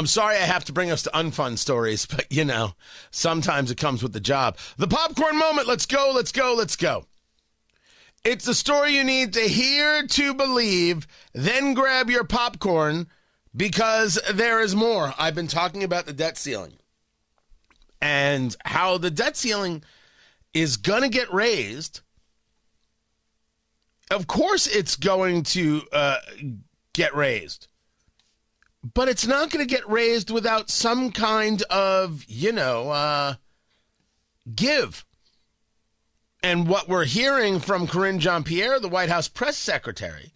I'm sorry I have to bring us to unfun stories, but you know, sometimes it comes with the job. The popcorn moment. Let's go, let's go, let's go. It's the story you need to hear to believe, then grab your popcorn because there is more. I've been talking about the debt ceiling and how the debt ceiling is going to get raised. Of course, it's going to uh, get raised but it's not going to get raised without some kind of, you know, uh, give. And what we're hearing from Karine Jean Pierre, the White House press secretary,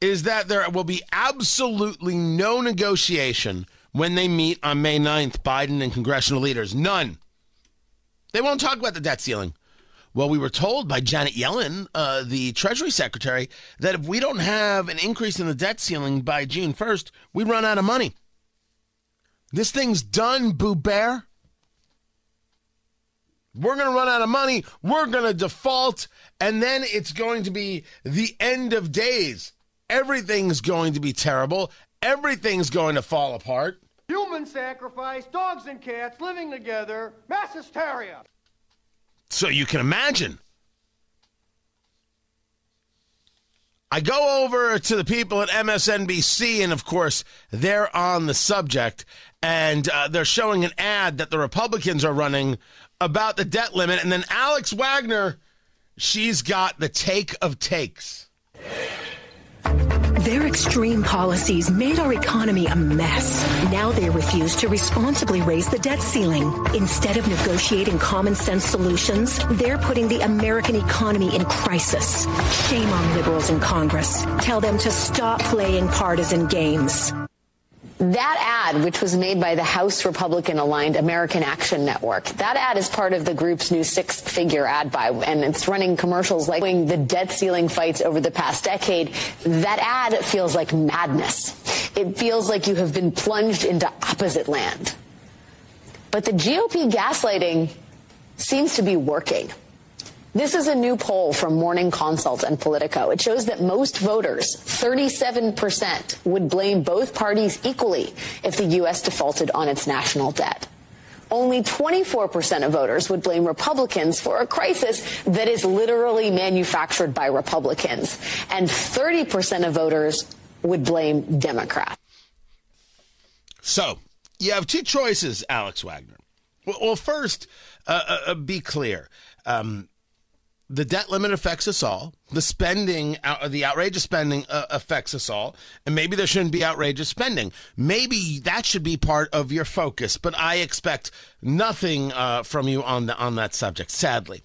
is that there will be absolutely no negotiation when they meet on May 9th, Biden and congressional leaders. None. They won't talk about the debt ceiling. Well, we were told by Janet Yellen, uh, the Treasury Secretary, that if we don't have an increase in the debt ceiling by June 1st, we run out of money. This thing's done, Boo Bear. We're going to run out of money. We're going to default. And then it's going to be the end of days. Everything's going to be terrible. Everything's going to fall apart. Human sacrifice, dogs and cats living together, mass hysteria. So you can imagine. I go over to the people at MSNBC, and of course, they're on the subject, and uh, they're showing an ad that the Republicans are running about the debt limit. And then Alex Wagner, she's got the take of takes. Their extreme policies made our economy a mess. Now they refuse to responsibly raise the debt ceiling. Instead of negotiating common sense solutions, they're putting the American economy in crisis. Shame on liberals in Congress. Tell them to stop playing partisan games. That ad, which was made by the House Republican aligned American Action Network, that ad is part of the group's new six figure ad buy, and it's running commercials like the debt ceiling fights over the past decade. That ad feels like madness. It feels like you have been plunged into opposite land. But the GOP gaslighting seems to be working. This is a new poll from Morning Consult and Politico. It shows that most voters, 37%, would blame both parties equally if the U.S. defaulted on its national debt. Only 24% of voters would blame Republicans for a crisis that is literally manufactured by Republicans. And 30% of voters would blame Democrats. So you have two choices, Alex Wagner. Well, first, uh, uh, uh, be clear. Um, the debt limit affects us all. The spending, the outrageous spending uh, affects us all. And maybe there shouldn't be outrageous spending. Maybe that should be part of your focus. But I expect nothing uh, from you on the, on that subject. Sadly,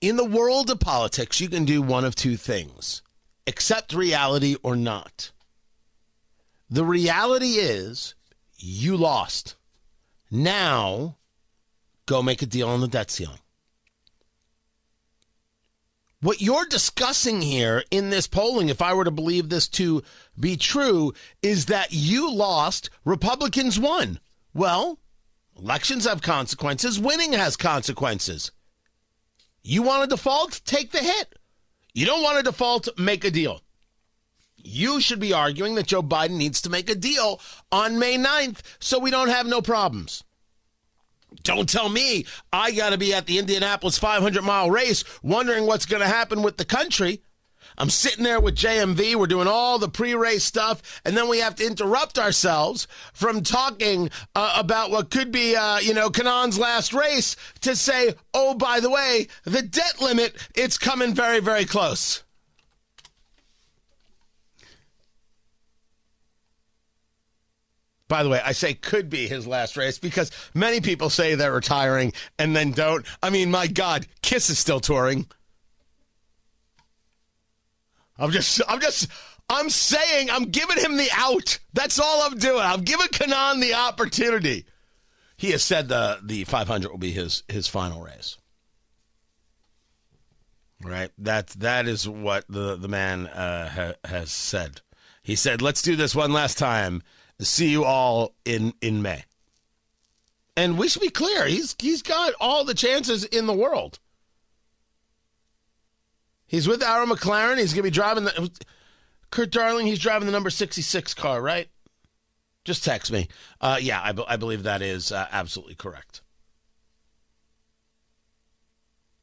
in the world of politics, you can do one of two things: accept reality or not. The reality is you lost. Now, go make a deal on the debt ceiling. What you're discussing here in this polling, if I were to believe this to be true, is that you lost, Republicans won. Well, elections have consequences, winning has consequences. You want to default? Take the hit. You don't want to default? Make a deal. You should be arguing that Joe Biden needs to make a deal on May 9th so we don't have no problems. Don't tell me I got to be at the Indianapolis 500 mile race wondering what's going to happen with the country. I'm sitting there with JMV. We're doing all the pre race stuff. And then we have to interrupt ourselves from talking uh, about what could be, uh, you know, Kanaan's last race to say, oh, by the way, the debt limit, it's coming very, very close. By the way, I say could be his last race because many people say they're retiring and then don't. I mean, my God, Kiss is still touring. I'm just, I'm just, I'm saying I'm giving him the out. That's all I'm doing. I'm giving Kanaan the opportunity. He has said the the 500 will be his his final race. Right. That that is what the the man uh, ha, has said. He said, "Let's do this one last time. See you all in in May." And we should be clear. He's he's got all the chances in the world. He's with Arrow McLaren. He's going to be driving the Kurt Darling. He's driving the number sixty six car, right? Just text me. Uh, yeah, I, I believe that is uh, absolutely correct.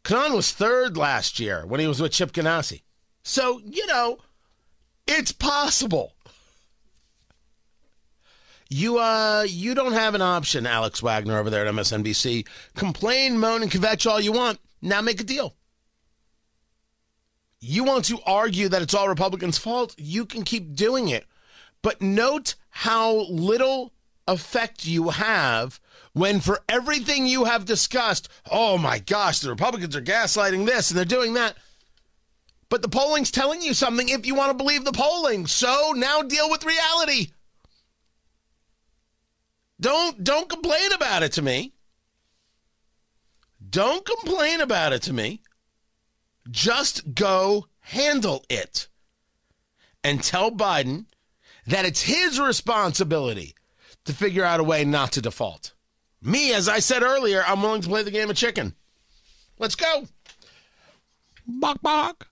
Khan was third last year when he was with Chip Ganassi. So, you know, it's possible. You uh you don't have an option, Alex Wagner over there at MSNBC. Complain, moan, and kvetch all you want. Now make a deal. You want to argue that it's all Republicans' fault, you can keep doing it. But note how little effect you have when for everything you have discussed, oh my gosh, the Republicans are gaslighting this and they're doing that. But the polling's telling you something if you want to believe the polling. So now deal with reality. Don't don't complain about it to me. Don't complain about it to me. Just go handle it. And tell Biden that it's his responsibility to figure out a way not to default. Me, as I said earlier, I'm willing to play the game of chicken. Let's go. Bok bok.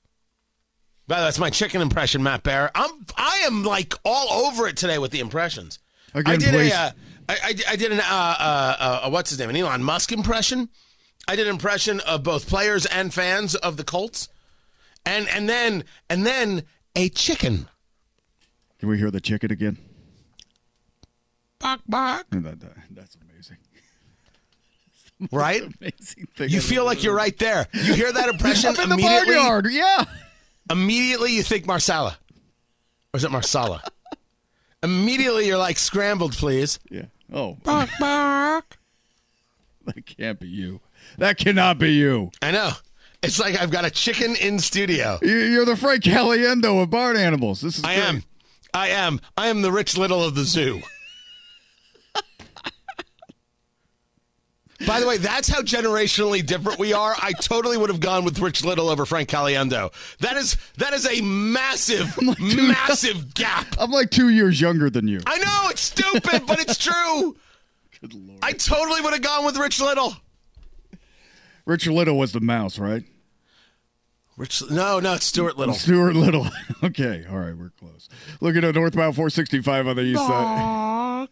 Well, that's my chicken impression, Matt Bear. I'm I am like all over it today with the impressions. Again, I did please. a, uh, I, I, I did an uh, uh, uh, what's his name, an Elon Musk impression. I did an impression of both players and fans of the Colts, and and then and then a chicken. Can we hear the chicken again? Bok bok. That- that- that's amazing. Right? Amazing thing. You feel like you're right there. You hear that impression I'm in the immediately. barnyard. Yeah. Immediately you think Marsala. Or is it Marsala? immediately you're like scrambled, please. Yeah. Oh, Bark, bark. that can't be you. That cannot be you. I know. It's like I've got a chicken in studio. You- You're the Frank Caliendo of barn animals. This is I great. am. I am. I am the Rich Little of the zoo. By the way, that's how generationally different we are. I totally would have gone with Rich Little over Frank Caliendo. That is that is a massive, massive gap. I'm like two years younger than you. I know it's stupid, but it's true. Good lord. I totally would have gone with Rich Little. Richard Little was the mouse, right? Rich, no, no, it's Stuart Little. Stuart Little. okay. All right. We're close. Looking at a northbound 465 on the east side.